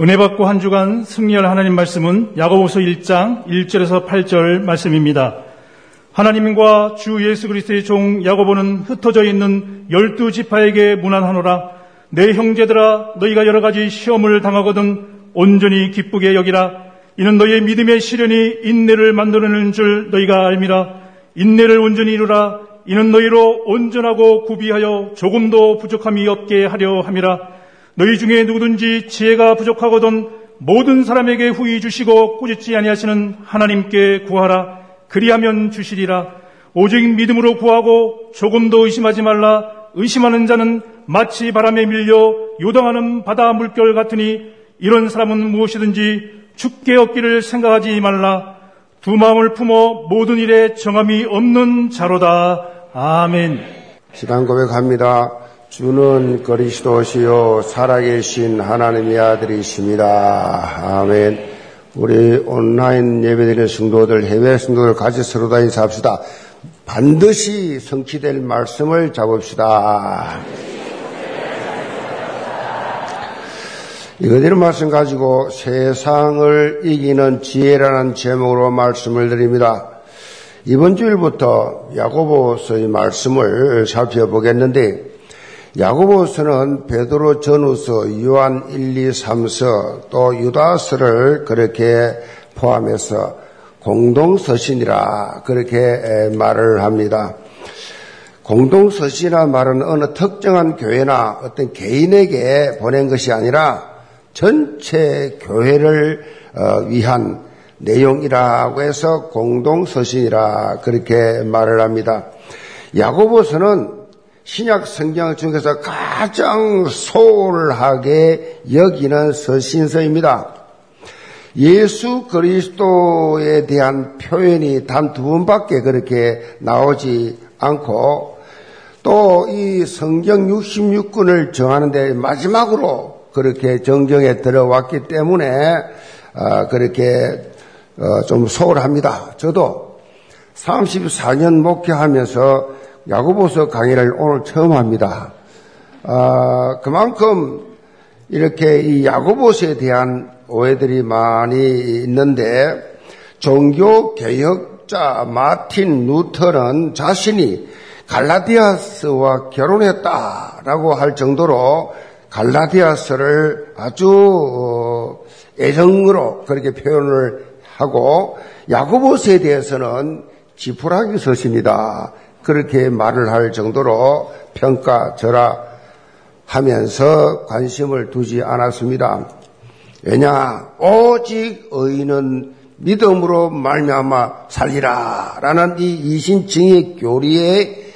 은혜 받고 한 주간 승리할 하나님 말씀은 야고보서 1장 1절에서 8절 말씀입니다. 하나님과 주 예수 그리스도의 종 야고보는 흩어져 있는 열두 지파에게 문안하노라. 내 형제들아 너희가 여러 가지 시험을 당하거든 온전히 기쁘게 여기라. 이는 너희의 믿음의 시련이 인내를 만들어내는 줄 너희가 알미라. 인내를 온전히 이루라. 이는 너희로 온전하고 구비하여 조금도 부족함이 없게 하려 함이라 너희 중에 누구든지 지혜가 부족하거든 모든 사람에게 후히 주시고 꾸짖지 아니하시는 하나님께 구하라. 그리하면 주시리라. 오직 믿음으로 구하고 조금도 의심하지 말라. 의심하는 자는 마치 바람에 밀려 요동하는 바다 물결 같으니 이런 사람은 무엇이든지 죽게 얻기를 생각하지 말라. 두 마음을 품어 모든 일에 정함이 없는 자로다. 아멘. 시단 고백합니다. 주는 그리스도시요 살아계신 하나님의 아들이십니다. 아멘. 우리 온라인 예배드리는 성도들, 해외 성도들 같이 서로 다 인사합시다. 반드시 성취될 말씀을 잡읍시다. 이거대로 말씀 가지고 세상을 이기는 지혜라는 제목으로 말씀을 드립니다. 이번 주일부터 야고보서의 말씀을 살펴보겠는데 야고보서는 베드로 전후서, 요한 1, 2, 3서, 또 유다서를 그렇게 포함해서 공동서신이라 그렇게 말을 합니다. 공동서신이라 말은 어느 특정한 교회나 어떤 개인에게 보낸 것이 아니라 전체 교회를 어, 위한 내용이라고 해서 공동서신이라 그렇게 말을 합니다. 야고보서는 신약 성경 중에서 가장 소홀하게 여기는 서신서입니다. 예수 그리스도에 대한 표현이 단 두 번밖에 그렇게 나오지 않고 또 이 성경 66권을 정하는데 마지막으로 그렇게 정정에 들어왔기 때문에 아, 그렇게 어, 좀 소홀합니다. 저도 34년 목회하면서 야고보서 강의를 오늘 처음 합니다. 아, 그만큼 이렇게 이 야고보서에 대한 오해들이 많이 있는데 종교 개혁자 마틴 루터는 자신이 갈라디아스와 결혼했다라고 할 정도로 갈라디아스를 아주 어, 애정으로 그렇게 표현을 하고 야고보서에 대해서는 지푸라기 서신이다. 그렇게 말을 할 정도로 평가절하 하면서 관심을 두지 않았습니다. 왜냐? 오직 의인은 믿음으로 말미암아 살리라라는 이 이신증의 교리에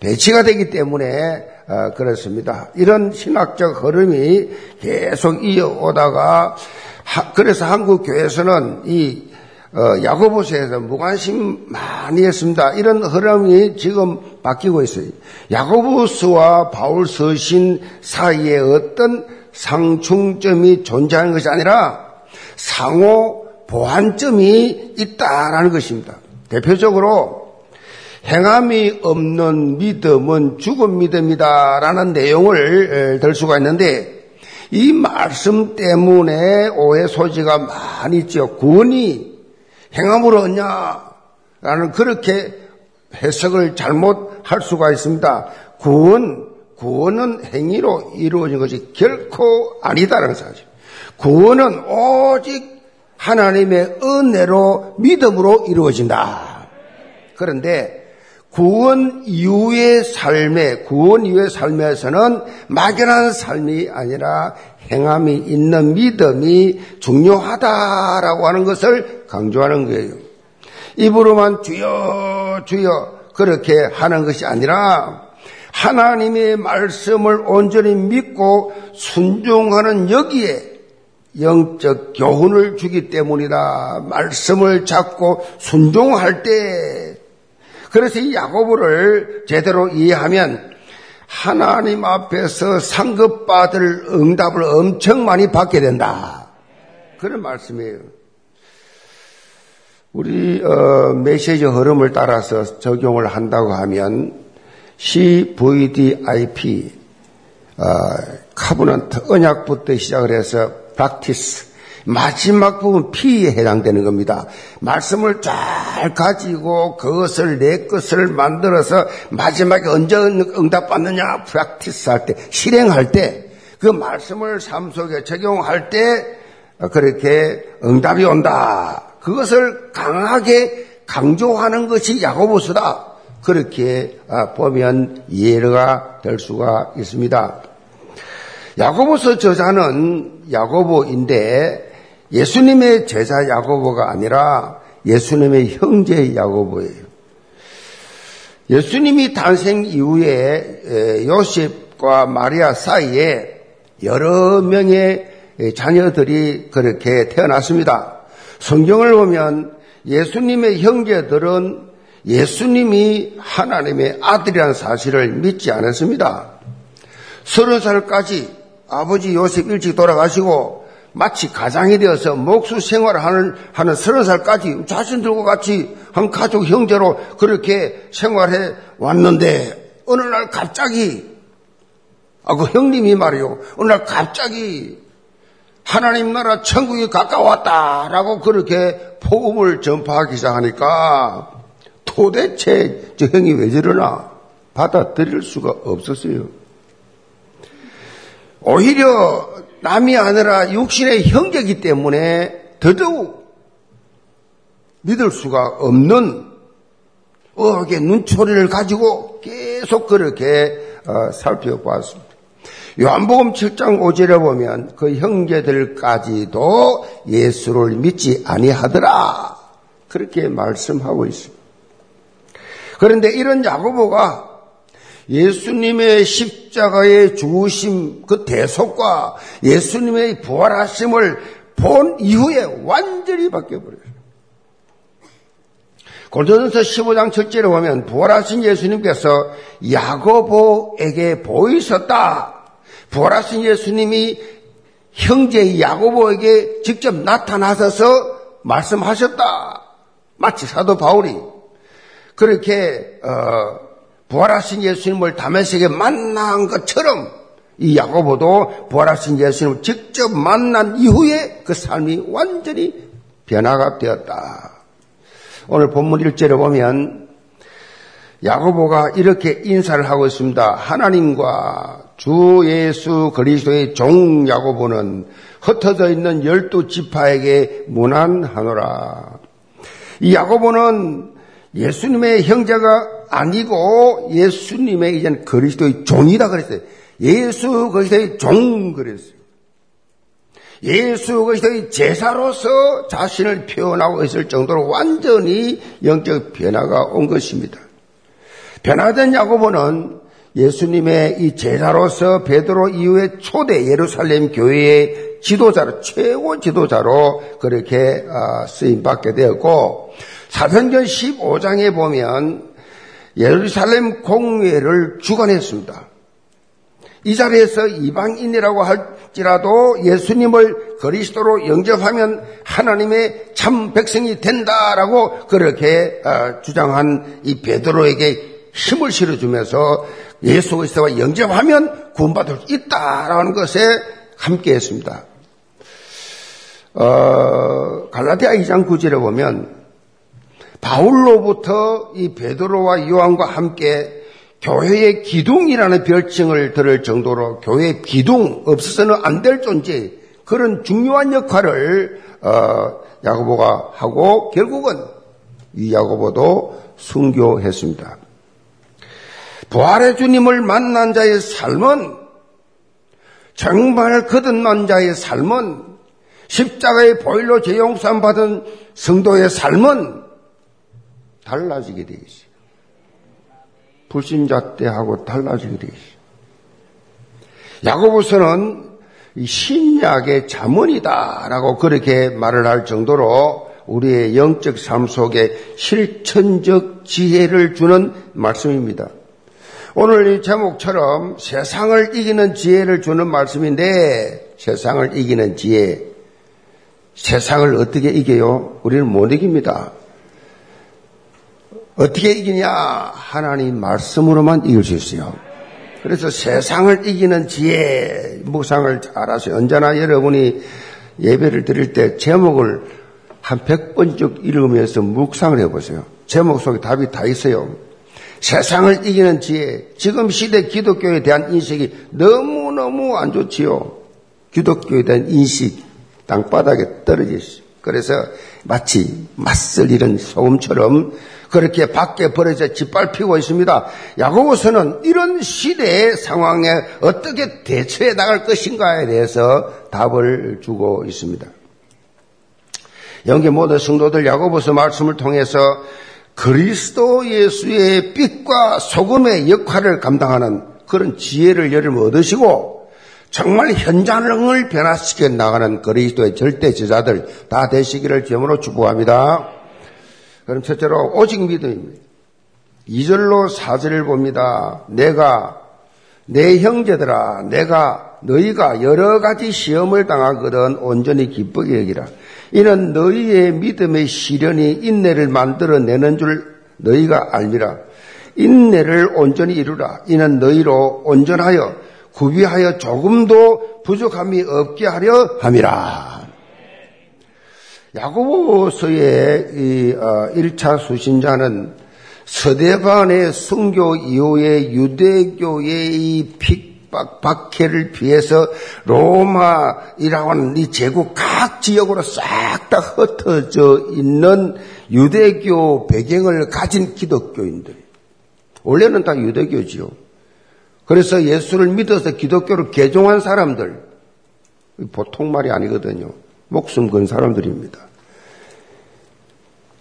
배치가 되기 때문에 어, 그렇습니다. 이런 신학적 흐름이 계속 이어오다가 그래서 한국 교회에서는 이 어, 야고보서에서 무관심 많이 했습니다. 이런 흐름이 지금 바뀌고 있어요. 야고보서와 바울 서신 사이에 어떤 상충점이 존재하는 것이 아니라 상호 보완점이 있다라는 것입니다. 대표적으로 행함이 없는 믿음은 죽은 믿음이다라는 내용을 들 수가 있는데 이 말씀 때문에 오해 소지가 많이 있죠. 구원이 행함으로 얻냐 라는 그렇게 해석을 잘못할 수가 있습니다. 구원, 구원은 행위로 이루어진 것이 결코 아니다라는 사실. 구원은 오직 하나님의 은혜로 믿음으로 이루어진다. 그런데 구원 이후의 삶에, 구원 이후의 삶에서는 막연한 삶이 아니라 행함이 있는 믿음이 중요하다라고 하는 것을 강조하는 거예요. 입으로만 주여, 주여, 그렇게 하는 것이 아니라 하나님의 말씀을 온전히 믿고 순종하는 여기에 영적 교훈을 주기 때문이다. 말씀을 잡고 순종할 때 그래서 이 야고보를 제대로 이해하면 하나님 앞에서 상급받을 응답을 엄청 많이 받게 된다. 그런 말씀이에요. 우리 어, 메시지 흐름을 따라서 적용을 한다고 하면 CVDIP 어, 카브넌트 언약부터 시작을 해서 practice. 마지막 부분 P에 해당되는 겁니다. 말씀을 잘 가지고 그것을 내 것을 만들어서 마지막에 언제 응답받느냐 practice 할 때, 실행할 때, 그 말씀을 삶 속에 적용할 때 그렇게 응답이 온다. 그것을 강하게 강조하는 것이 야고보서다. 그렇게 보면 이해가 될 수가 있습니다. 야고보서 저자는 야고보인데 예수님의 제자 야고보가 아니라 예수님의 형제 야고보예요. 예수님이 탄생 이후에 요셉과 마리아 사이에 여러 명의 자녀들이 그렇게 태어났습니다. 성경을 보면 예수님의 형제들은 예수님이 하나님의 아들이라는 사실을 믿지 않았습니다. 서른 살까지 아버지 요셉 일찍 돌아가시고 마치 가장이 되어서 목수 생활을 하는, 서른 살까지 자신들과 같이 한 가족 형제로 그렇게 생활해 왔는데 어느 날 갑자기 아, 그 형님이 말이요. 어느 날 갑자기 하나님 나라 천국이 가까웠다라고 그렇게 복음을 전파하기 시작하니까 도대체 저 형이 왜 저러나 받아들일 수가 없었어요. 오히려 남이 아니라 육신의 형제이기 때문에 더더욱 믿을 수가 없는 어하게 눈초리를 가지고 계속 그렇게 어, 살펴보았습니다. 요한복음 7장 5절에 보면 그 형제들까지도 예수를 믿지 아니하더라. 그렇게 말씀하고 있습니다. 그런데 이런 야고보가 예수님의 십자가의 죽으심 그 대속과 예수님의 부활하심을 본 이후에 완전히 바뀌어버려요. 고린도전서 15장 7절에 보면 부활하신 예수님께서 야고보에게 보이셨다. 부활하신 예수님이 형제 야고보에게 직접 나타나셔서 말씀하셨다. 마치 사도 바울이 그렇게 어, 부활하신 예수님을 다메섹에 만난 것처럼 이 야고보도 부활하신 예수님을 직접 만난 이후에 그 삶이 완전히 변화가 되었다. 오늘 본문 1절에 보면 야고보가 이렇게 인사를 하고 있습니다. 하나님과 주 예수 그리스도의 종 야고보는 흩어져 있는 열두 지파에게 무난하노라. 이 야고보는 예수님의 형제가 아니고 예수님의 이젠 그리스도의 종이다 그랬어요. 예수 그리스도의 종 그랬어요. 예수 그리스도의 제사로서 자신을 표현하고 있을 정도로 완전히 영적 변화가 온 것입니다. 변화된 야고보는 예수님의 이 제자로서 베드로 이후에 초대 예루살렘 교회의 지도자로 최고 지도자로 그렇게 아, 쓰임 받게 되었고 사편전 15장에 보면 예루살렘 공회를 주관했습니다. 이 자리에서 이방인이라고 할지라도 예수님을 그리스도로 영접하면 하나님의 참 백성이 된다라고 그렇게 아, 주장한 이 베드로에게 힘을 실어주면서 예수 그리스도와 영접하면 구원받을 수 있다라는 것에 함께했습니다. 어, 갈라디아 2장 9절에 보면 바울로부터 이 베드로와 요한과 함께 교회의 기둥이라는 별칭을 들을 정도로 교회의 기둥 없어서는 안 될 존재 그런 중요한 역할을 어, 야고보가 하고 결국은 이 야고보도 순교했습니다. 부활의 주님을 만난 자의 삶은 정말 거듭난 자의 삶은 십자가의 보일로 재용산 받은 성도의 삶은 달라지게 되어 있어요. 불신자 때하고 달라지게 되어 있어요. 야고보서는 신약의 자문이다라고 그렇게 말을 할 정도로 우리의 영적 삶 속에 실천적 지혜를 주는 말씀입니다. 오늘 이 제목처럼 세상을 이기는 지혜를 주는 말씀인데 세상을 이기는 지혜. 세상을 어떻게 이겨요? 우리는 못 이깁니다. 어떻게 이기냐? 하나님 말씀으로만 이길 수 있어요. 그래서 세상을 이기는 지혜 묵상을 잘하세요. 언제나 여러분이 예배를 드릴 때 제목을 한 100번씩 읽으면서 묵상을 해보세요. 제목 속에 답이 다 있어요. 세상을 이기는 지혜. 지금 시대 기독교에 대한 인식이 너무너무 안 좋지요. 기독교에 대한 인식 땅바닥에 떨어지죠. 그래서 마치 맞설 이런 소금처럼 그렇게 밖에 버려져 짓밟히고 있습니다. 야고보서는 이런 시대의 상황에 어떻게 대처해 나갈 것인가에 대해서 답을 주고 있습니다. 영계 모든 성도들 야고보서 말씀을 통해서 그리스도 예수의 빛과 소금의 역할을 감당하는 그런 지혜를 여러분 얻으시고 정말 현장을 변화시켜 나가는 그리스도의 절대 제자들 다 되시기를 점으로 축복합니다. 그럼 첫째로 오직 믿음입니다. 2절로 4절을 봅니다. 내가 내 형제들아 내가 너희가 여러 가지 시험을 당하거든 온전히 기쁘게 여기라. 이는 너희의 믿음의 시련이 인내를 만들어내는 줄 너희가 알미라. 인내를 온전히 이루라. 이는 너희로 온전하여 구비하여 조금도 부족함이 없게 하려 함이라. 야고보서의 이 1차 어, 수신자는 서대반의 순교 이후에 유대교의 이핍 박, 박해를 피해서 로마이라고 하는 이 제국 각 지역으로 싹 다 흩어져 있는 유대교 배경을 가진 기독교인들. 원래는 다 유대교지요. 그래서 예수를 믿어서 기독교를 개종한 사람들, 보통 말이 아니거든요. 목숨 건 사람들입니다.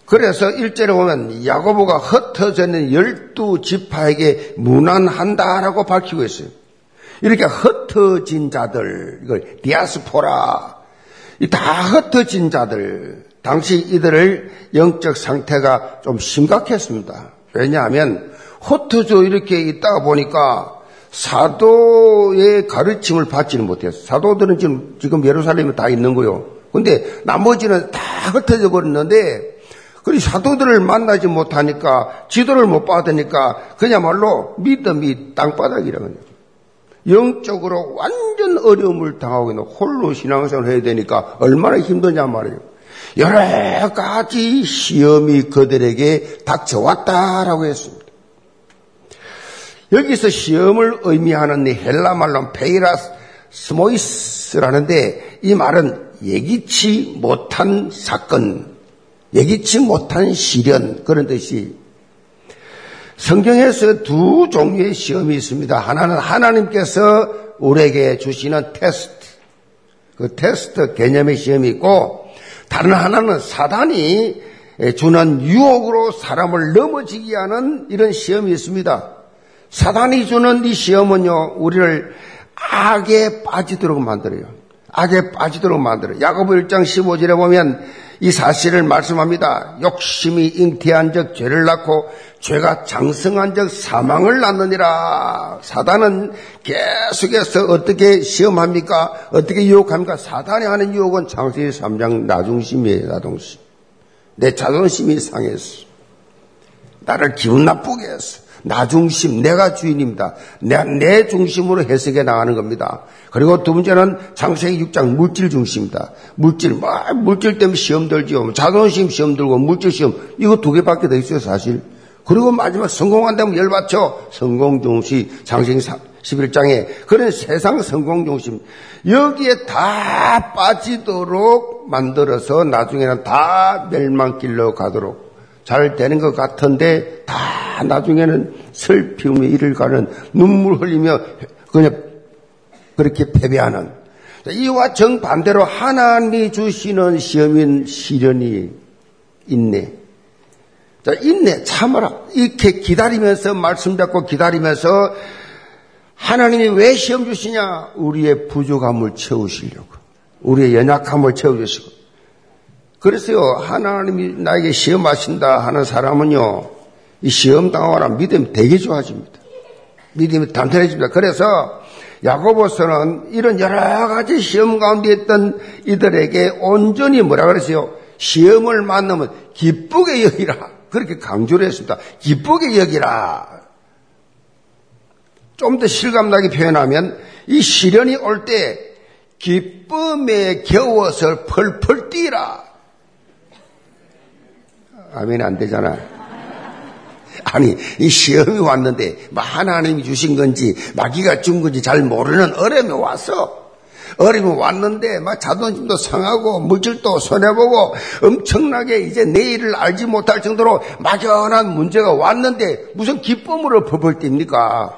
그래서 일절에 보면 야고보가 흩어져 있는 열두 지파에게 무난한다라고 밝히고 있어요. 이렇게 흩어진 자들, 이걸 디아스포라, 다 흩어진 자들, 당시 이들을 영적 상태가 좀 심각했습니다. 왜냐하면 흩어져 이렇게 있다가 보니까 사도의 가르침을 받지는 못했어요. 사도들은 지금, 지금 예루살렘에 다 있는 거요. 근데 나머지는 다 흩어져 버렸는데, 그 사도들을 만나지 못하니까, 지도를 못 받으니까, 그야말로 믿음이 땅바닥이라거든요. 영적으로 완전 어려움을 당하고 있는 홀로 신앙생활을 해야 되니까 얼마나 힘드냐 말이에요. 여러 가지 시험이 그들에게 닥쳐왔다라고 했습니다. 여기서 시험을 의미하는 헬라 말로 πειρασμοῖς라는데 이 말은 예기치 못한 사건, 예기치 못한 시련 그런 뜻이 성경에서 두 종류의 시험이 있습니다. 하나는 하나님께서 우리에게 주시는 테스트, 그 테스트 개념의 시험이 있고 다른 하나는 사단이 주는 유혹으로 사람을 넘어지게 하는 이런 시험이 있습니다. 사단이 주는 이 시험은요, 우리를 악에 빠지도록 만들어요. 악에 빠지도록 만들어요. 야고보 1장 15절에 보면 이 사실을 말씀합니다. 욕심이 잉태한 적 죄를 낳고 죄가 장성한 적 사망을 낳느니라. 사단은 계속해서 어떻게 시험합니까? 어떻게 유혹합니까? 사단이 하는 유혹은 창세기 3장 나중심이에요, 나중심. 내 자존심이 상했어. 나를 기분 나쁘게 했어. 나 중심, 내가 주인입니다. 내, 내 중심으로 해석해 나가는 겁니다. 그리고 두 번째는 창세기 6장 물질 중심입니다. 물질, 뭐, 물질 때문에 시험 들지요. 자존심 시험 들고 물질 시험. 이거 두 개밖에 더 있어요, 사실. 그리고 마지막 성공한다면 열받쳐. 성공 중심, 창세기 11장에. 그런 세상 성공 중심. 여기에 다 빠지도록 만들어서 나중에는 다 멸망길로 가도록 잘 되는 것 같은데 다 나중에는 슬픔이 이를 가는 눈물 흘리며 그냥 그렇게 패배하는 이와 정반대로 하나님이 주시는 시험인 시련이 있네. 자, 있네. 참아라. 이렇게 기다리면서 말씀 잡고 기다리면서 하나님이 왜 시험 주시냐? 우리의 부족함을 채우시려고. 우리의 연약함을 채워주시고. 그래서요, 하나님이 나에게 시험하신다 하는 사람은요, 이 시험 당하거나 믿음이 되게 좋아집니다. 믿음이 단단해집니다. 그래서 야고보서는 이런 여러 가지 시험 가운데 있던 이들에게 온전히 뭐라 그랬어요? 시험을 만나면 기쁘게 여기라. 그렇게 강조를 했습니다. 기쁘게 여기라. 좀 더 실감나게 표현하면 이 시련이 올 때 기쁨에 겨워서 펄펄 뛰라. 아멘 안 되잖아. 아니 이 시험이 왔는데 뭐 하나님이 주신 건지 마귀가 준 건지 잘 모르는 어려움이 왔어. 어려움이 왔는데 막 자존심도 상하고 물질도 손해보고 엄청나게 이제 내일을 알지 못할 정도로 막연한 문제가 왔는데 무슨 기쁨으로 펄펄 뜁니까?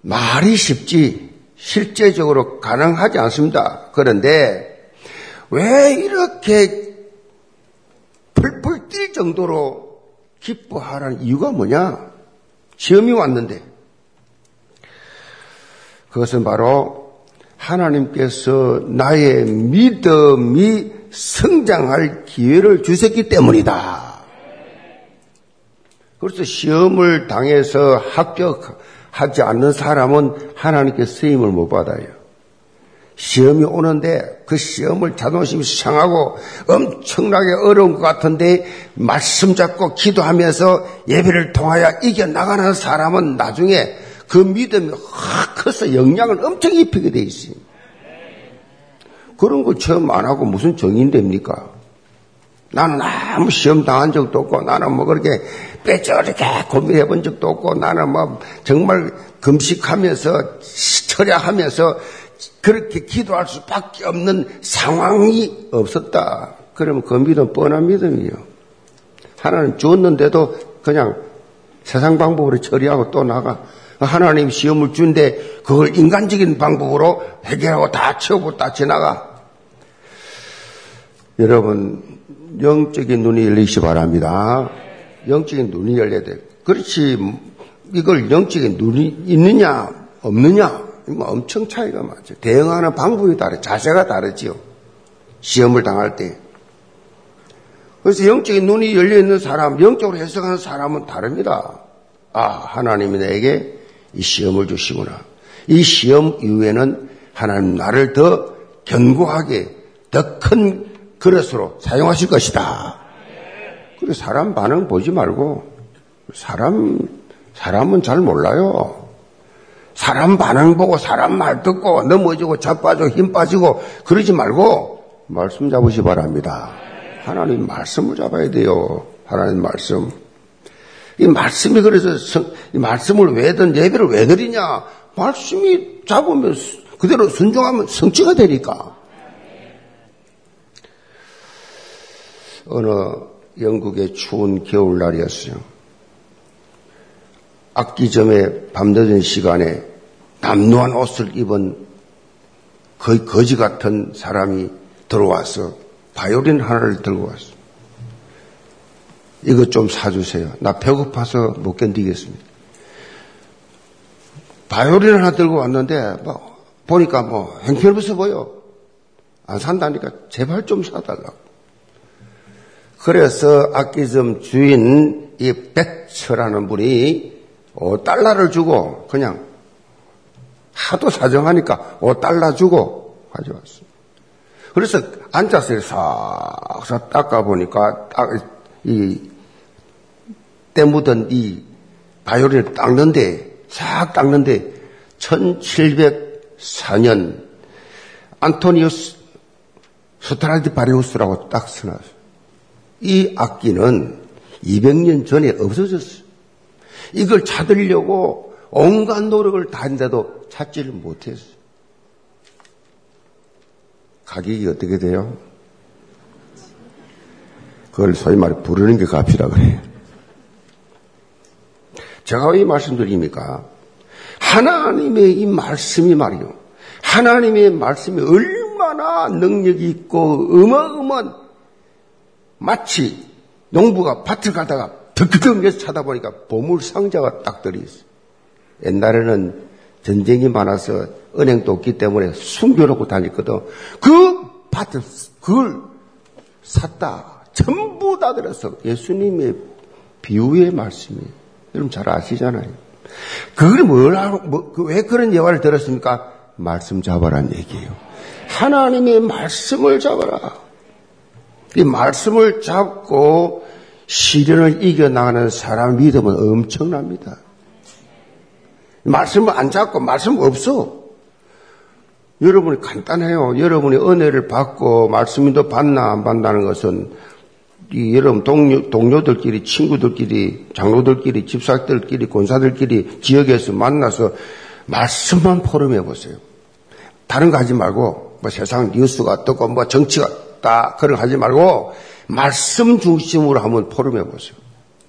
말이 쉽지 실제적으로 가능하지 않습니다. 그런데 왜 이렇게 펄펄 뛸 정도로 기뻐하라는 이유가 뭐냐? 시험이 왔는데 그것은 바로 하나님께서 나의 믿음이 성장할 기회를 주셨기 때문이다. 그래서 시험을 당해서 합격하지 않는 사람은 하나님께 쓰임을 못 받아요. 시험이 오는데 그 시험을 자존심이 상하고 엄청나게 어려운 것 같은데 말씀 잡고 기도하면서 예배를 통하여 이겨나가는 사람은 나중에 그 믿음이 확 커서 영향을 엄청 입히게 돼 있어요. 그런 거 처음 안 하고 무슨 정인 됩니까? 나는 아무 시험 당한 적도 없고 나는 뭐 그렇게 빼쩌르게 고민해 본 적도 없고 나는 뭐 정말 금식하면서 철야하면서 그렇게 기도할 수밖에 없는 상황이 없었다. 그러면 그 믿음 뻔한 믿음이요. 하나님 줬는데도 그냥 세상 방법으로 처리하고 또 나가. 하나님 시험을 준데 그걸 인간적인 방법으로 해결하고 다 채우고 다 지나가. 여러분, 영적인 눈이 열리시 바랍니다. 영적인 눈이 열려야 돼. 그렇지, 이걸 영적인 눈이 있느냐, 없느냐, 엄청 차이가 많죠. 대응하는 방법이 다르, 자세가 다르지요. 시험을 당할 때. 그래서 영적인 눈이 열려있는 사람, 영적으로 해석하는 사람은 다릅니다. 아, 하나님이 내게 이 시험을 주시구나. 이 시험 이후에는 하나님 나를 더 견고하게 더 큰 그릇으로 사용하실 것이다. 그리고 사람 반응 보지 말고 사람 사람은 잘 몰라요. 사람 반응 보고 사람 말 듣고 넘어지고 자빠지고 힘 빠지고 그러지 말고 말씀 잡으시 바랍니다. 하나님 말씀을 잡아야 돼요. 하나님 말씀. 이 말씀이 그래서 성, 이 말씀을 왜든 예배를 왜 드리냐? 말씀이 잡으면 그대로 순종하면 성취가 되니까. 어느 영국의 추운 겨울날이었어요. 악기점에 밤늦은 시간에 남루한 옷을 입은 거의 거지 같은 사람이 들어와서 바이올린 하나를 들고 왔어. 이것 좀 사주세요. 나 배고파서 못 견디겠습니다. 바이올린 하나 들고 왔는데 뭐 보니까 뭐 행편없어 보여. 안 산다니까 제발 좀 사달라고. 그래서 악기점 주인 이 백처라는 분이 5달러를 주고 그냥 하도 사정하니까 5달러 주고 가져왔어. 그래서 앉아서 싹싹 닦아보니까 딱 이 때 묻은 이 바이올린을 닦는데 싹 닦는데 1704년 안토니우스 스트라디 바리우스라고 딱 써놨어요. 이 악기는 200년 전에 없어졌어요. 이걸 찾으려고 온갖 노력을 다 했는데도 찾지를 못했어요. 가격이 어떻게 돼요? 그걸 소위 말해 부르는 게 값이라 그래요. 제가 왜이 말씀드립니까? 하나님의 이 말씀이 말이요. 하나님의 말씀이 얼마나 능력이 있고 어마어마한 마치 농부가 밭을 가다가 덕덕해서 찾아보니까 보물 상자가 딱 들어있어. 옛날에는 전쟁이 많아서 은행도 없기 때문에 숨겨놓고 다녔거든. 그 밭을, 그걸 샀다. 전부 다 들어서 예수님의 비유의 말씀이 여러분 잘 아시잖아요. 그걸 뭘 하고, 뭐, 그왜 그런 예화를 들었습니까? 말씀 잡아란 얘기예요. 하나님의 말씀을 잡아라. 이 말씀을 잡고 시련을 이겨나가는 사람 믿음은 엄청납니다. 말씀을 안 잡고 말씀 없어. 여러분이 간단해요. 여러분이 은혜를 받고 말씀도 받나 안 받나는 것은 이 여러분 동료, 동료들끼리 친구들끼리 장로들끼리 집사들끼리 권사들끼리 지역에서 만나서 말씀만 포럼해 보세요. 다른 거 하지 말고 뭐 세상 뉴스가 어떻고 뭐 정치가 다 그런 거 하지 말고 말씀 중심으로 한번 포럼해 보세요.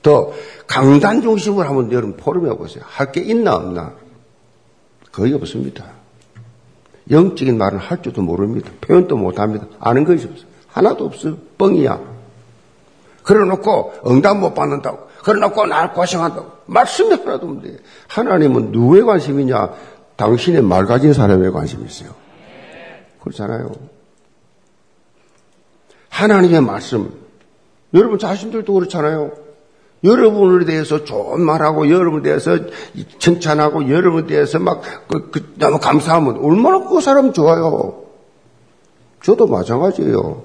더 강단 중심으로 한번 여러분 포럼해 보세요. 할 게 있나 없나? 거의 없습니다. 영적인 말은 할 줄도 모릅니다. 표현도 못합니다. 아는 것이 없어요. 하나도 없어요. 뻥이야. 그래놓고 응답 못 받는다고. 그래놓고 날 고생한다고. 말씀이 하나도 없는데. 하나님은 누구의 관심이냐? 당신의 말 가진 사람의 관심이 있어요. 그렇잖아요. 하나님의 말씀. 여러분 자신들도 그렇잖아요. 여러분에 대해서 좋은 말하고, 여러분에 대해서 칭찬하고, 여러분에 대해서 막, 그, 그, 너무 감사하면 얼마나 그 사람 좋아요. 저도 마찬가지예요.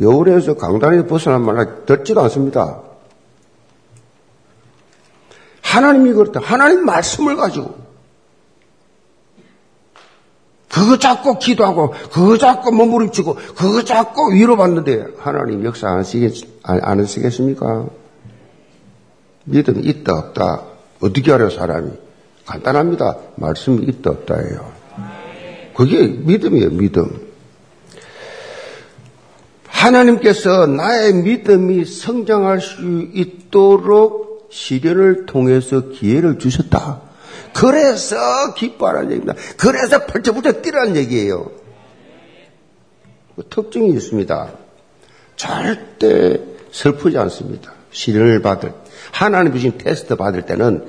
여울에서 강단에 벗어난 말을 듣지도 않습니다. 하나님이 그렇다. 하나님 말씀을 가지고. 그거 잡고 기도하고, 그거 잡고 몸부림치고, 그거 잡고 위로받는데, 하나님 역사 안, 쓰겠, 안, 안 쓰겠습니까? 믿음이 있다, 없다. 어떻게 알아요, 사람이? 간단합니다. 말씀이 있다, 없다예요. 그게 믿음이에요, 믿음. 하나님께서 나의 믿음이 성장할 수 있도록 시련을 통해서 기회를 주셨다. 그래서 기뻐하라는 얘기입니다. 그래서 펄쩍펄쩍 뛰라는 얘기예요. 그 특징이 있습니다. 절대 슬프지 않습니다. 시련을 받을 하나님 주신 테스트 받을 때는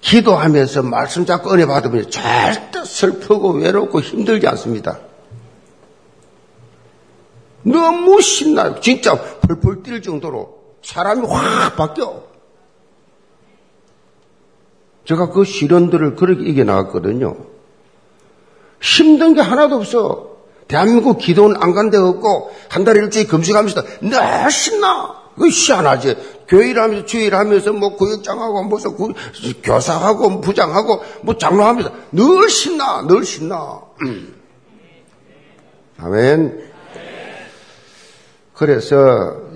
기도하면서 말씀 잡고 은혜 받으면 절대 슬프고 외롭고 힘들지 않습니다. 너무 신나요. 진짜 펄펄 뛸 정도로 사람이 확 바뀌어. 제가 그 시련들을 그렇게 이겨나갔거든요. 힘든 게 하나도 없어. 대한민국 기도는 안간 데가 없고, 한 달 일주일 금식하면서 늘 신나. 그 희한하지. 교회 일하면서 주일 하면서 뭐 구역장하고 무슨 구, 교사하고 부장하고 뭐 장로하면서 늘 신나, 늘 신나. 음. 아멘. 그래서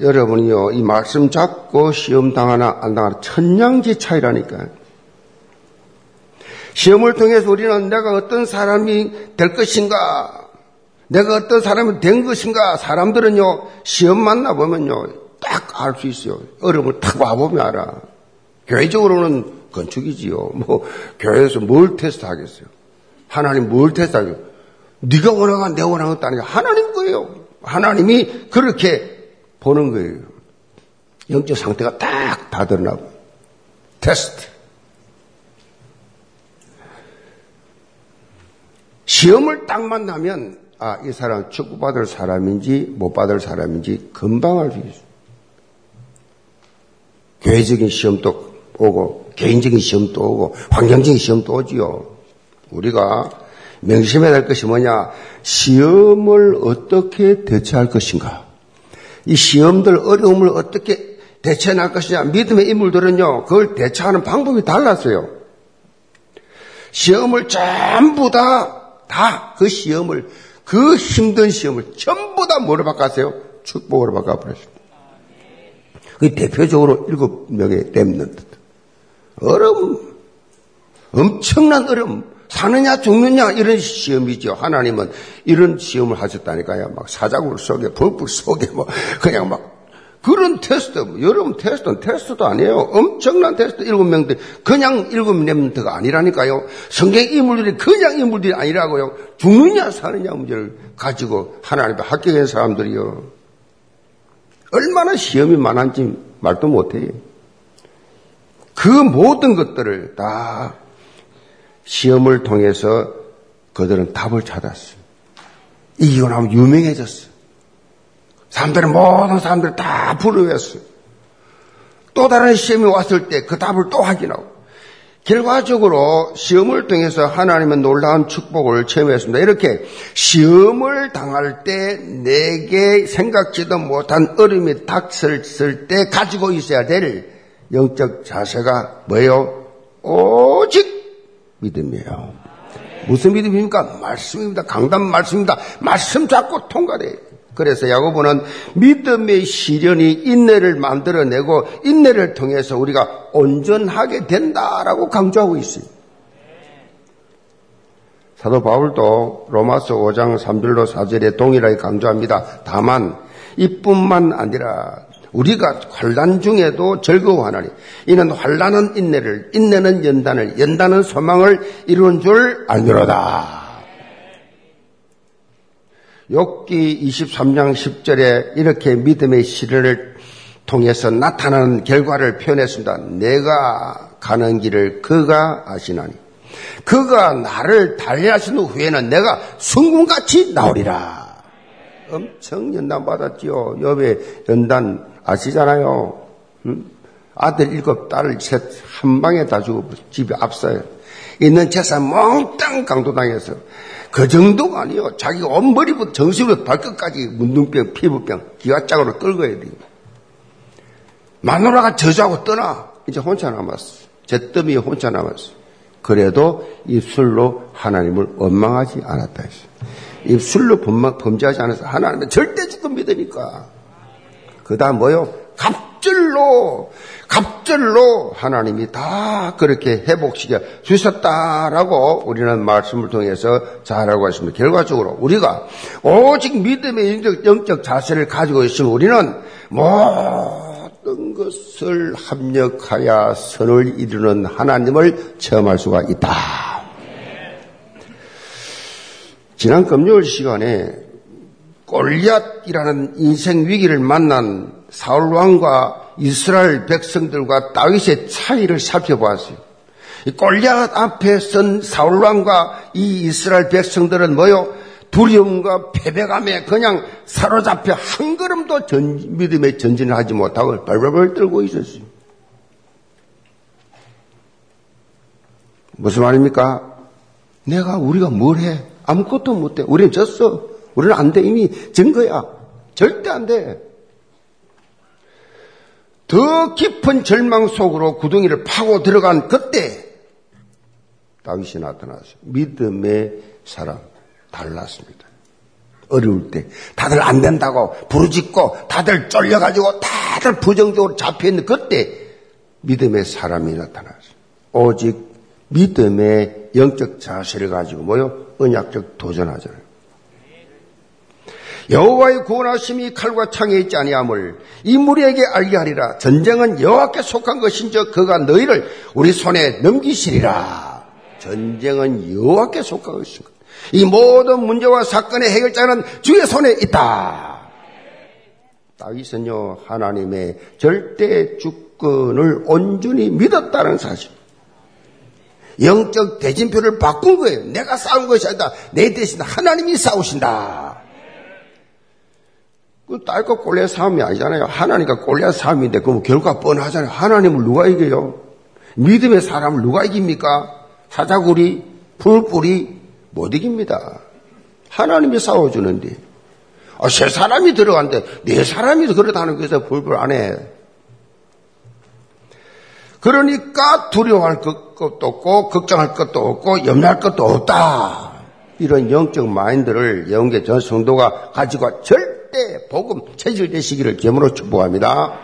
여러분이요, 이 말씀 잡고 시험 당하나 안 당하나 천냥지 차이라니까요. 시험을 통해서 우리는 내가 어떤 사람이 될 것인가, 내가 어떤 사람이 된 것인가, 사람들은요, 시험 만나보면요, 딱 알 수 있어요. 어려움을 탁 와보면 알아. 교회적으로는 건축이지요. 뭐, 교회에서 뭘 테스트 하겠어요? 하나님 뭘 테스트 하겠어요? 네가 원하가 내 원하는 것도 아니라 하나님 거예요. 하나님이 그렇게 보는 거예요. 영적 상태가 딱 다 드러나고. 테스트. 시험을 딱 만나면 아, 이 사람 축구받을 사람인지 못 받을 사람인지 금방 알 수 있어요. 교회적인 시험도 오고 개인적인 시험도 오고 환경적인 시험도 오지요. 우리가 명심해야 될 것이 뭐냐? 시험을 어떻게 대처할 것인가? 이 시험들 어려움을 어떻게 나갈 것이냐? 믿음의 인물들은요, 그걸 대처하는 방법이 달랐어요. 시험을 전부 다 다 그 시험을 그 힘든 시험을 전부 다 뭐로 바꿨어요? 축복으로 바꿔버렸습니다. 그 대표적으로 일곱 명의 remnant. 어려움, 엄청난 어려움, 사느냐 죽느냐 이런 시험이죠. 하나님은 이런 시험을 하셨다니까요. 막 사자굴 속에, 풀무불 속에 뭐 그냥 막 그런 테스트, 여러분 테스트는 테스트도 아니에요. 엄청난 테스트 일곱 명들, 그냥 일곱 remnant가 아니라니까요. 성경 인물들이 그냥 인물들이 아니라고요. 죽느냐 사느냐 문제를 가지고 하나님 앞에 합격한 사람들이요. 얼마나 시험이 많은지 말도 못해요. 그 모든 것들을 다 시험을 통해서 그들은 답을 찾았어요. 이기고 나면 유명해졌어요. 사람들은 모든 사람들 다 부러워했어요. 또 다른 시험이 왔을 때 그 답을 또 확인하고 결과적으로 시험을 통해서 하나님의 놀라운 축복을 체험했습니다. 이렇게 시험을 당할 때 내게 생각지도 못한 어려움이 닥쳤을 때 가지고 있어야 될 영적 자세가 뭐예요? 오직 믿음이에요. 무슨 믿음입니까? 말씀입니다. 강단 말씀입니다. 말씀 잡고 통과돼요. 그래서 야고보는 믿음의 시련이 인내를 만들어내고 인내를 통해서 우리가 온전하게 된다라고 강조하고 있어요. 사도 바울도 로마서 5장 3절로 4절에 동일하게 강조합니다. 다만 이뿐만 아니라 우리가 환란 중에도 즐거워하나니 이는 환란은 인내를 인내는 연단을 연단은 소망을 이루는 줄 알미로다. 욥기 23장 10절에 이렇게 믿음의 시련을 통해서 나타나는 결과를 표현했습니다. 내가 가는 길을 그가 아시나니 그가 나를 달리하신 후에는 내가 순금같이 나오리라. 엄청 연단 받았지요. 욥의 연단 아시잖아요. 응? 아들 일곱, 딸 셋, 한 방에 다 주고 집에 앞서요. 있는 재산 몽땅 강도당해서 그 정도가 아니요. 자기 온머리부터 정신부터 발끝까지 문둥병, 피부병, 기와짝으로 끌고야 돼요. 마누라가 저주하고 떠나. 이제 혼자 남았어. 잿더미 혼자 남았어. 그래도 입술로 하나님을 원망하지 않았다 했어. 입술로 범죄하지 않아서 하나님은 절대적으로 믿으니까. 그 다음 뭐요? 갑 절로, 갑절로 하나님이 다 그렇게 회복시켜 주셨다라고 우리는 말씀을 통해서 잘 알고 있습니다. 결과적으로 우리가 오직 믿음의 영적, 영적 자세를 가지고 있으면 우리는 모든 것을 합력하여 선을 이루는 하나님을 체험할 수가 있다. 지난 금요일 시간에 골리앗이라는 인생 위기를 만난 사울 왕과 이스라엘 백성들과 다윗의 차이를 살펴보았어요. 골리앗 앞에 선 사울 왕과 이 이스라엘 백성들은 뭐요? 두려움과 패배감에 그냥 사로잡혀 한 걸음도 전, 믿음의 전진을 하지 못하고 벌벌벌 떨고 있었어요. 무슨 말입니까? 내가 우리가 뭘 해? 아무것도 못해. 우리는 졌어. 우리는 안 돼. 이미 증거야. 절대 안 돼. 더 깊은 절망 속으로 구덩이를 파고 들어간 그때 다윗이 나타났어요. 믿음의 사람 달랐습니다. 어려울 때 다들 안 된다고 부르짖고 다들 쫄려가지고 다들 부정적으로 잡혀있는 그때 믿음의 사람이 나타났어요. 오직 믿음의 영적 자세를 가지고 뭐요? 언약적 도전하잖아요. 여호와의 구원하심이 칼과 창에 있지 아니함을 이 무리에게 알게 하리라. 전쟁은 여호와께 속한 것인즉 그가 너희를 우리 손에 넘기시리라. 전쟁은 여호와께 속한 것인가. 이 모든 문제와 사건의 해결자는 주의 손에 있다. 다윗은요 하나님의 절대 주권을 온전히 믿었다는 사실. 영적 대진표를 바꾼 거예요. 내가 싸운 것이 아니다. 내 대신 하나님이 싸우신다. 그 딸과 골리앗 싸움이 아니잖아요. 하나님과 골리앗 싸움인데 그럼 결과 뻔하잖아요. 하나님을 누가 이겨요? 믿음의 사람을 누가 이깁니까? 사자구리, 풀뿌리 못 이깁니다. 하나님이 싸워주는데 아, 세 사람이 들어간데 네 사람이 그렇다는 것에서 불불 안 해. 그러니까 두려워할 것도 없고 걱정할 것도 없고 염려할 것도 없다. 이런 영적 마인드를 영계 전 성도가 가지고 절 절대 복음 체질되시기를 겸으로 축복합니다.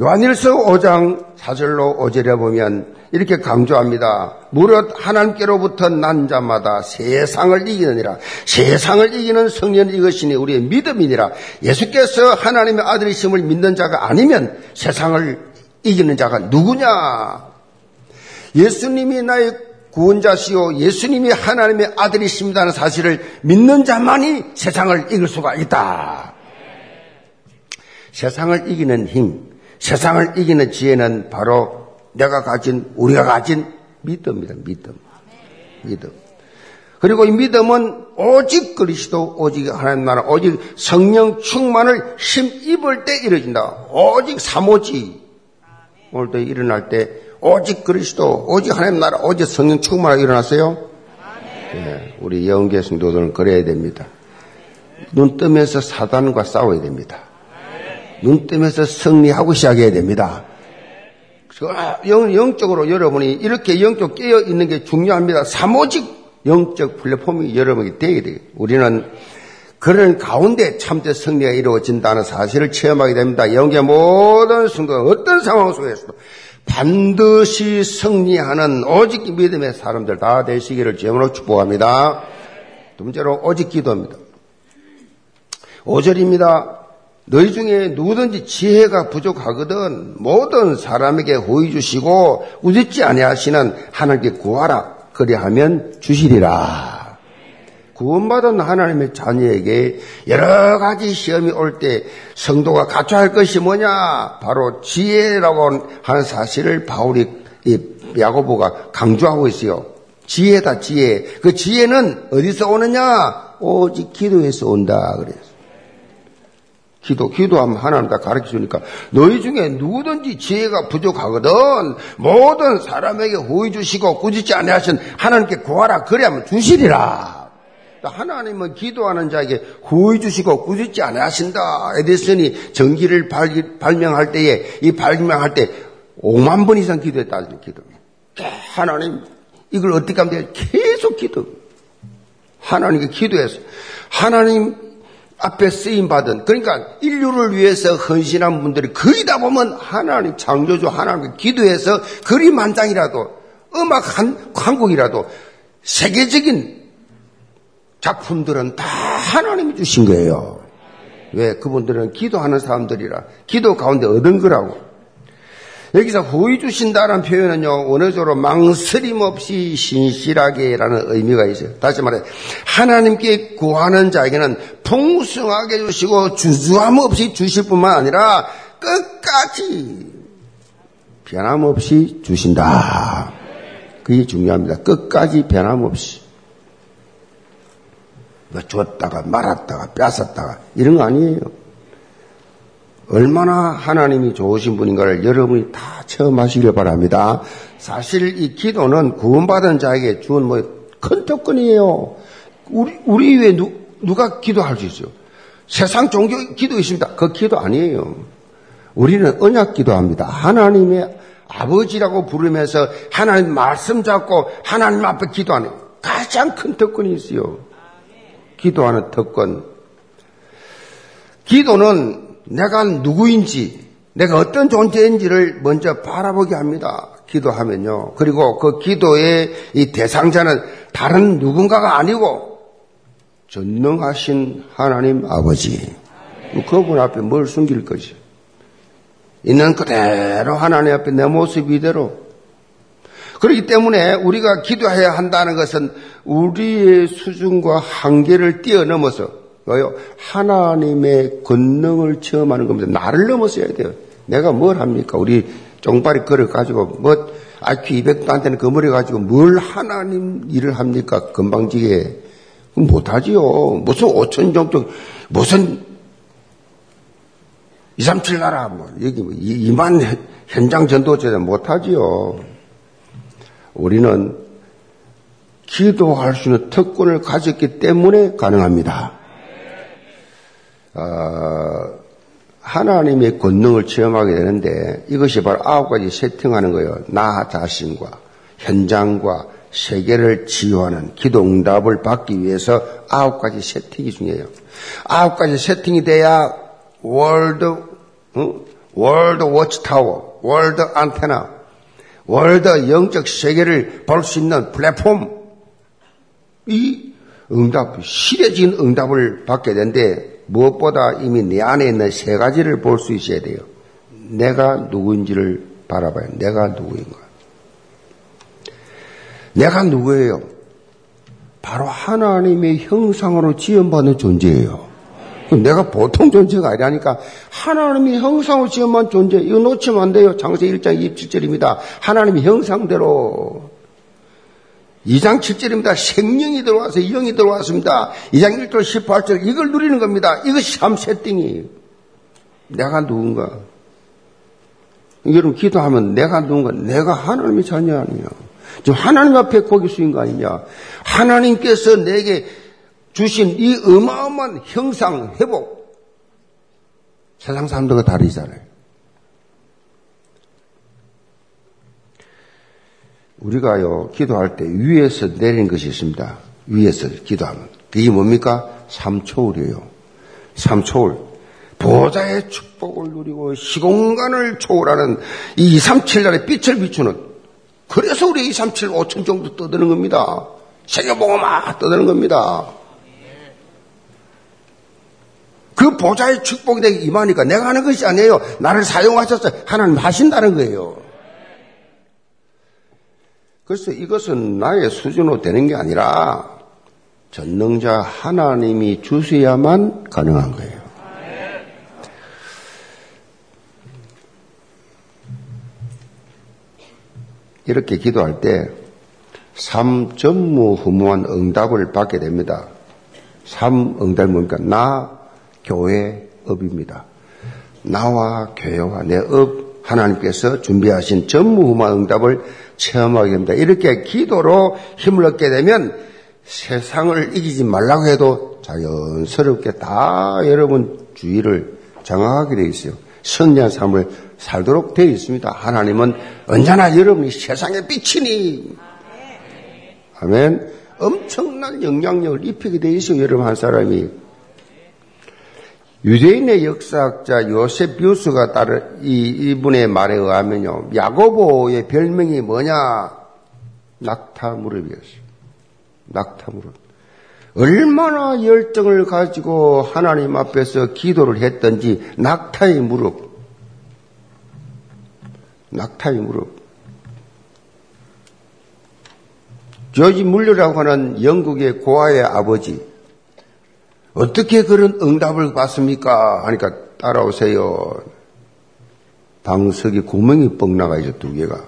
요한일서 5장 4절로 5절에 보면 이렇게 강조합니다. 무릇 하나님께로부터 난 자마다 세상을 이기느니라. 세상을 이기는 성령 이것이니 우리의 믿음이니라. 예수께서 하나님의 아들이심을 믿는 자가 아니면 세상을 이기는 자가 누구냐? 예수님이 나의 구원자시요 예수님이 하나님의 아들이십니다는 사실을 믿는 자만이 세상을 이길 수가 있다. 세상을 이기는 힘, 세상을 이기는 지혜는 바로 내가 가진, 우리가 가진 믿음입니다. 믿음. 믿음. 그리고 이 믿음은 오직 그리스도, 오직 하나님 나라, 오직 성령 충만을 힘입을 때 이루어진다. 오직 사모지. 오늘도 일어날 때 오직 그리스도, 오직 하나님 나라, 오직 성령 충만하게 일어났어요? 네, 우리 영계 성도들은 그래야 됩니다. 눈 뜨면서 사단과 싸워야 됩니다. 눈 뜨면서 승리하고 시작해야 됩니다. 영, 영적으로 여러분이 이렇게 영적 깨어 있는 게 중요합니다. 사모직 영적 플랫폼이 여러분에게 되어야 돼요. 우리는 그런 가운데 참된 승리가 이루어진다는 사실을 체험하게 됩니다. 영계 모든 성도가 어떤 상황 속에서도 반드시 승리하는 오직 믿음의 사람들 다 되시기를 주으로 축복합니다. 두 번째로 오직 기도입니다. 5절입니다. 너희 중에 누구든지 지혜가 부족하거든 모든 사람에게 호의 주시고 우습지 아니하시는 하나님께 구하라 그리하면 주시리라. 구원받은 하나님의 자녀에게 여러 가지 시험이 올 때 성도가 갖춰야 할 것이 뭐냐? 바로 지혜라고 하는 사실을 바울이 야고보가 강조하고 있어요. 지혜다 지혜. 그 지혜는 어디서 오느냐? 오직 기도에서 온다 그래요. 기도, 기도하면 하나님 다 가르쳐 주니까 너희 중에 누구든지 지혜가 부족하거든 모든 사람에게 호의 주시고 꾸짖지 아니하신 하나님께 구하라 그래야면 주시리라. 하나님은 기도하는 자에게 호의 주시고 꾸짖지 아니하신다. 에디슨이 전기를 발, 발명할 때에 이 발명할 때 5만 번 이상 기도했다는 기도. 하나님 이걸 어떻게 하면 돼? 계속 기도. 하나님께 기도해서 하나님 앞에 쓰임 받은 그러니까 인류를 위해서 헌신한 분들이 거의 다 보면 하나님 창조주 하나님 기도해서 그림 한 장이라도 음악 한, 한 곡이라도 세계적인 작품들은 다 하나님이 주신 거예요. 왜? 그분들은 기도하는 사람들이라 기도 가운데 얻은 거라고. 여기서 호의 주신다는 표현은요, 원어적으로 망설임 없이 신실하게라는 의미가 있어요. 다시 말해, 하나님께 구하는 자에게는 풍성하게 주시고 주저함 없이 주실 뿐만 아니라 끝까지 변함없이 주신다. 그게 중요합니다. 끝까지 변함없이. 뭐 줬다가 말았다가 뺏었다가 이런 거 아니에요. 얼마나 하나님이 좋으신 분인가를 여러분이 다 체험하시길 바랍니다. 사실 이 기도는 구원받은 자에게 주은 뭐큰 특권이에요. 우리, 우리 위에 누, 누가 기도할 수 있어요? 세상 종교 기도 있습니다. 그 기도 아니에요. 우리는 언약 기도합니다. 하나님의 아버지라고 부르면서 하나님 말씀 잡고 하나님 앞에 기도하는 가장 큰 특권이 있어요. 기도하는 특권. 기도는 내가 누구인지, 내가 어떤 존재인지를 먼저 바라보게 합니다. 기도하면요. 그리고 그 기도의 이 대상자는 다른 누군가가 아니고 전능하신 하나님 아버지. 그분 앞에 뭘 숨길 것이? 있는 그대로 하나님 앞에 내 모습 이대로. 그렇기 때문에 우리가 기도해야 한다는 것은 우리의 수준과 한계를 뛰어넘어서 왜요? 하나님의 권능을 체험하는 겁니다. 나를 넘어서야 돼요. 내가 뭘 합니까? 우리 쫑발이 걸어 가지고 뭐 IQ 200도 안 되는 그 머리 가지고 뭘 하나님 일을 합니까? 금방지게 못하지요. 무슨 5천 종족 무슨 2, 3, 7 나라 뭐 여기 뭐 2만 현장 전도제는 못하지요. 우리는 기도할 수 있는 특권을 가졌기 때문에 가능합니다. 어, 하나님의 권능을 체험하게 되는데 이것이 바로 아홉 가지 세팅하는 거예요. 나 자신과 현장과 세계를 치유하는 기도 응답을 받기 위해서 아홉 가지 세팅이 중요해요. 아홉 가지 세팅이 돼야 world, 어? world watchtower, world 안테나, 월드 영적 세계를 볼 수 있는 플랫폼, 이 응답, 실해진 응답을 받게 되는데 무엇보다 이미 내 안에 있는 세 가지를 볼 수 있어야 돼요. 내가 누구인지를 바라봐요. 내가 누구인가. 내가 누구예요? 바로 하나님의 형상으로 지원받는 존재예요. 내가 보통 존재가 아니라니까 하나님의 형상으로 지원받는 존재 이거 놓치면 안 돼요. 장세 1장 27절입니다. 하나님의 형상대로 2장 7절입니다. 생명이 들어와서 영이 들어왔습니다. 2장 1절 18절 이걸 누리는 겁니다. 이것이 3 세팅이에요. 내가 누군가. 여러분 기도하면 내가 누군가 내가 하나님의 자녀 아니냐. 지금 하나님 앞에 고개 숙인 거 아니냐. 하나님께서 내게 주신 이 어마어마한 형상 회복 세상 사람들과 다르잖아요. 우리가요 기도할 때 위에서 내리는 것이 있습니다. 위에서 기도하면 그게 뭡니까? 삼초울이에요. 삼초울. 보좌의 축복을 누리고 시공간을 초월하는 이 237날의 빛을 비추는 그래서 우리 237 5천 정도 떠드는 겁니다. 세계보고 막 떠드는 겁니다. 그 보좌의 축복이 내게 임하니까 내가 하는 것이 아니에요. 나를 사용하셔서 하나님 하신다는 거예요. 그래서 이것은 나의 수준으로 되는 게 아니라 전능자 하나님이 주셔야만 가능한 거예요. 이렇게 기도할 때 삼 전무후무한 응답을 받게 됩니다. 삼 응답이 뭡니까? 나, 교회, 업입니다. 나와 교회와 내 업, 하나님께서 준비하신 전무후무한 응답을 체험하게 됩니다. 이렇게 기도로 힘을 얻게 되면 세상을 이기지 말라고 해도 자연스럽게 다 여러분 주위를 장악하게 되어 있어요. 승리한 삶을 살도록 되어 있습니다. 하나님은 언제나 여러분이 세상의 빛이니. 아멘. 엄청난 영향력을 미치게 되어 있어요. 여러분 한 사람이. 유대인의 역사학자 요세푸스가 따른 이, 이분의 말에 의하면요. 야고보의 별명이 뭐냐? 낙타 무릎이었어요. 낙타 무릎. 얼마나 열정을 가지고 하나님 앞에서 기도를 했던지 낙타의 무릎. 낙타의 무릎. 조지 물류라고 하는 영국의 고아의 아버지. 어떻게 그런 응답을 받습니까? 하니까 따라오세요. 방석에 구멍이 뻥 나가 있어 두 개가.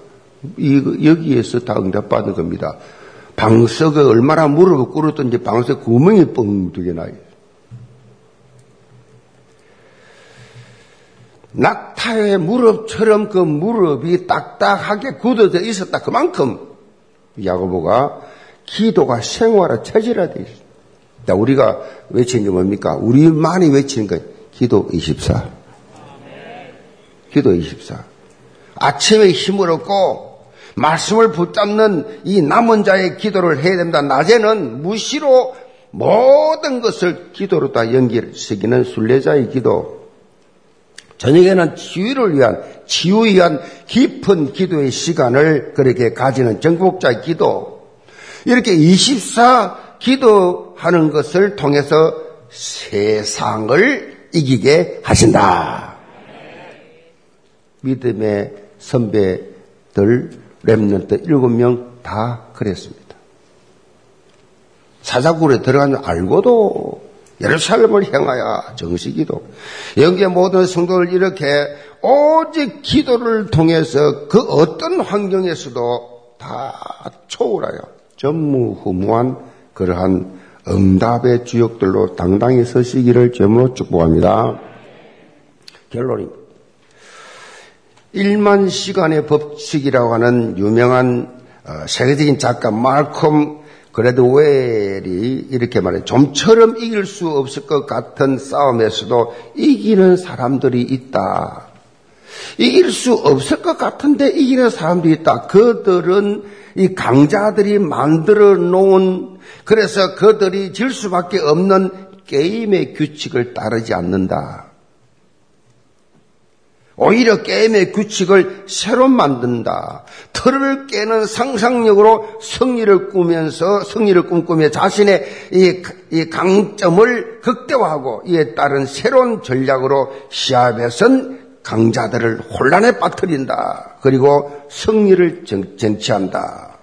이, 여기에서 다 응답받은 겁니다. 방석에 얼마나 무릎을 꿇었던지 방석에 구멍이 뻥 두 개 나요. 낙타의 무릎처럼 그 무릎이 딱딱하게 굳어져 있었다. 그만큼 야고보가 기도가 생활화 체질화되어 있습니다. 자, 우리가 외치는 게 뭡니까? 우리만이 외치는 거 기도 24. 기도 24. 아침에 힘을 얻고 말씀을 붙잡는 이 남은 자의 기도를 해야 됩니다. 낮에는 무시로 모든 것을 기도로 다 연결시키는 순례자의 기도. 저녁에는 치유를 위한, 치유 위한 깊은 기도의 시간을 그렇게 가지는 정복자의 기도. 이렇게 24 기도하는 것을 통해서 세상을 이기게 하신다. 믿음의 선배들, 랩런트 일곱 명 다 그랬습니다. 사자굴에 들어가면 알고도 예루살렘을 향하여 정식기도. 여기에 모든 성도를 이렇게 오직 기도를 통해서 그 어떤 환경에서도 다 초월하여 전무후무한 그러한 응답의 주역들로 당당히 서시기를 제으로 축복합니다. 결론입니다. 1만 시간의 법칙이라고 하는 유명한 어, 세계적인 작가 말콤 그레드웰이 이렇게 말해 좀처럼 이길 수 없을 것 같은 싸움에서도 이기는 사람들이 있다. 이길 수 없을 것 같은데 이기는 사람들이 있다. 그들은 이 강자들이 만들어 놓은 그래서 그들이 질 수밖에 없는 게임의 규칙을 따르지 않는다. 오히려 게임의 규칙을 새로 만든다. 틀을 깨는 상상력으로 승리를 꾸면서 승리를 꿈꾸며 자신의 이, 이 강점을 극대화하고 이에 따른 새로운 전략으로 시합에선 강자들을 혼란에 빠뜨린다. 그리고 승리를 정, 쟁취한다.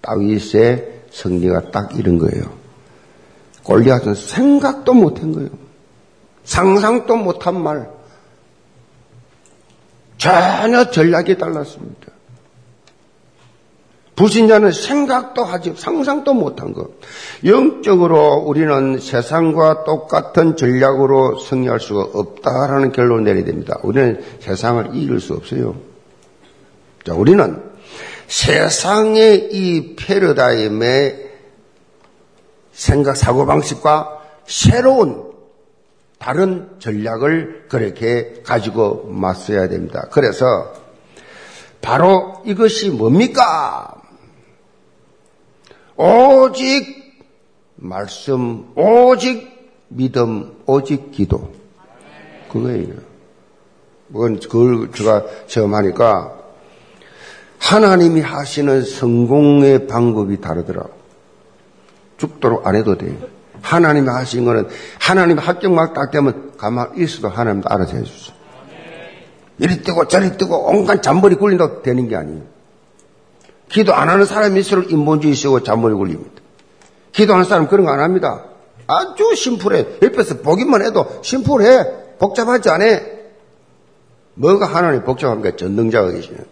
다윗의 승리가 딱 이런 거예요. 골리앗은 생각도 못한 거예요. 상상도 못한 말. 전혀 전략이 달랐습니다. 불신자는 생각도 하지 상상도 못한 것. 영적으로 우리는 세상과 똑같은 전략으로 승리할 수가 없다라는 결론을 내려야 됩니다. 우리는 세상을 이길 수 없어요. 자, 우리는 세상의 이 패러다임의 생각, 사고 방식과 새로운 다른 전략을 그렇게 가지고 맞서야 됩니다. 그래서 바로 이것이 뭡니까? 오직 말씀, 오직 믿음, 오직 기도. 그거예요. 그건 그걸 제가 처음 하니까 하나님이 하시는 성공의 방법이 다르더라. 죽도록 안 해도 돼요. 하나님이 하신 거는 하나님 합격만 딱 되면 가만 있어도 하나님도 알아서 해주죠. 이리 뜨고 저리 뜨고 온갖 잔머리 굴린다고 되는 게 아니에요. 기도 안 하는 사람일수록 인본주의 쓰고 잔머리 굴립니다. 기도하는 사람 그런 거 안 합니다. 아주 심플해. 옆에서 보기만 해도 심플해. 복잡하지 않아. 뭐가 하나님 복잡합니까? 전능자가 계시는데.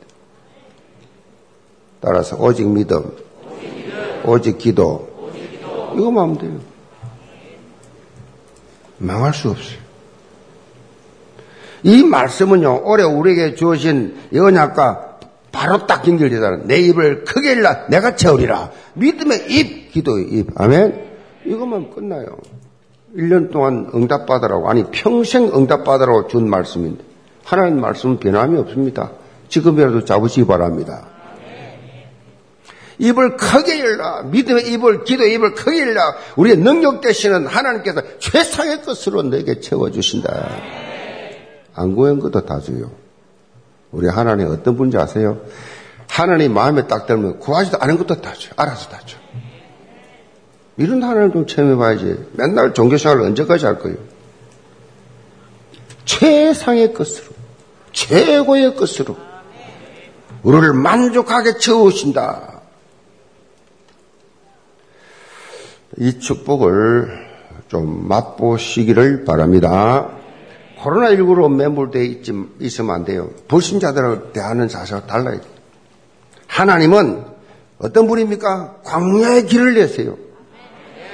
따라서 오직 믿음, 오직 기도, 이거만 하면 돼요. 망할 수 없어요. 이 말씀은요, 올해 우리에게 주어진 연약과 바로 딱 연결되잖아요. 내 입을 크게 일라 내가 채우리라. 믿음의 입, 기도의 입. 아멘? 이것만 끝나요. 1년 동안 응답받으라고, 아니, 평생 응답받으라고 준 말씀인데, 하나님 말씀은 변함이 없습니다. 지금이라도 잡으시기 바랍니다. 입을 크게 열라. 믿음의 입을, 기도의 입을 크게 열라. 우리의 능력 되시는 하나님께서 최상의 것으로 내게 채워주신다. 안 구한 것도 다 줘요. 우리 하나님 어떤 분인지 아세요? 하나님 마음에 딱 들면 구하지도 않은 것도 다 줘요. 알아서 다 줘. 이런 하나님 좀 체험해 봐야지. 맨날 종교생활을 언제까지 할 거예요? 최상의 것으로, 최고의 것으로, 우리를 만족하게 채우신다. 이 축복을 좀 맛보시기를 바랍니다. 코로나19로 매몰되어 있으면 안 돼요. 불신자들을 대하는 자세가 달라야 돼요. 하나님은 어떤 분입니까? 광야의 길을 내세요.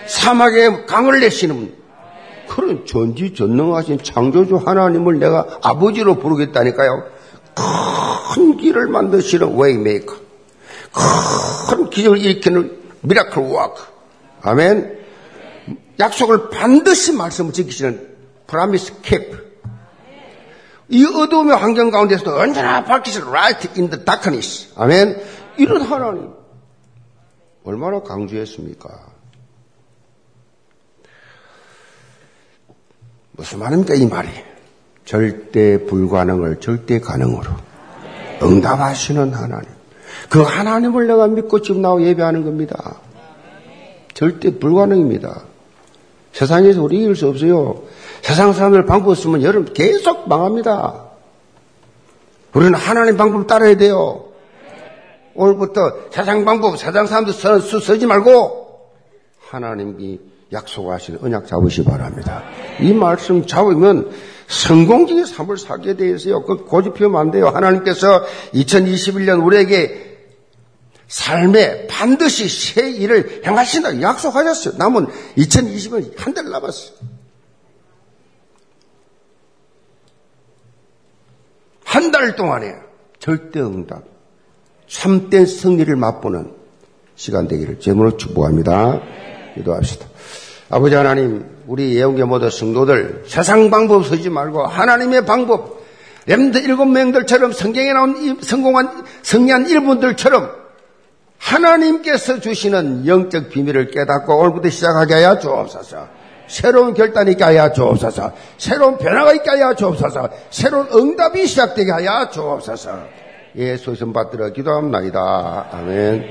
사막에 강을 내시는 분. 그런 전지전능하신 창조주 하나님을 내가 아버지로 부르겠다니까요. 큰 길을 만드시는 way maker. 큰 기적을 일으키는 miracle worker. 아멘. 약속을 반드시 말씀을 지키시는 promise keeper. 이 어두움의 환경 가운데서도 언제나 밝히실 light in the darkness. 아멘. 이런 하나님. 얼마나 강조했습니까? 무슨 말입니까, 이 말이? 절대 불가능을 절대 가능으로 응답하시는 하나님. 그 하나님을 내가 믿고 지금 나와 예배하는 겁니다. 절대 불가능입니다. 세상에서 우리 이길 수 없어요. 세상 사람들 방법 쓰면 여러분 계속 망합니다. 우리는 하나님 방법 따라야 돼요. 오늘부터 세상 방법, 세상 사람들 써, 쓰지 말고 하나님이 약속하시는 언약 잡으시 기 바랍니다. 이 말씀 잡으면 성공적인 삶을 살게 되어 있어요. 그 고집 피우면 안 돼요. 하나님께서 2021년 우리에게 삶에 반드시 새 일을 행하신다 약속하셨어요. 남은 2020은 한달 남았어요. 한 달 동안에 절대 응답, 참된 승리를 맛보는 시간 되기를 제물로 축복합니다. 기도합시다. 아버지 하나님, 우리 예언계 모든 성도들 세상 방법 쓰지 말고 하나님의 방법, 렘드 일곱 명들처럼 성경에 나온 성공한 승리한 일분들처럼 하나님께서 주시는 영적 비밀을 깨닫고 오늘부터 시작하게 하여 주옵소서. 새로운 결단이 있게 하여 주옵소서. 새로운 변화가 있게 하여 주옵소서. 새로운 응답이 시작되게 하여 주옵소서. 예수 좀 받들어 기도합니다. 아멘.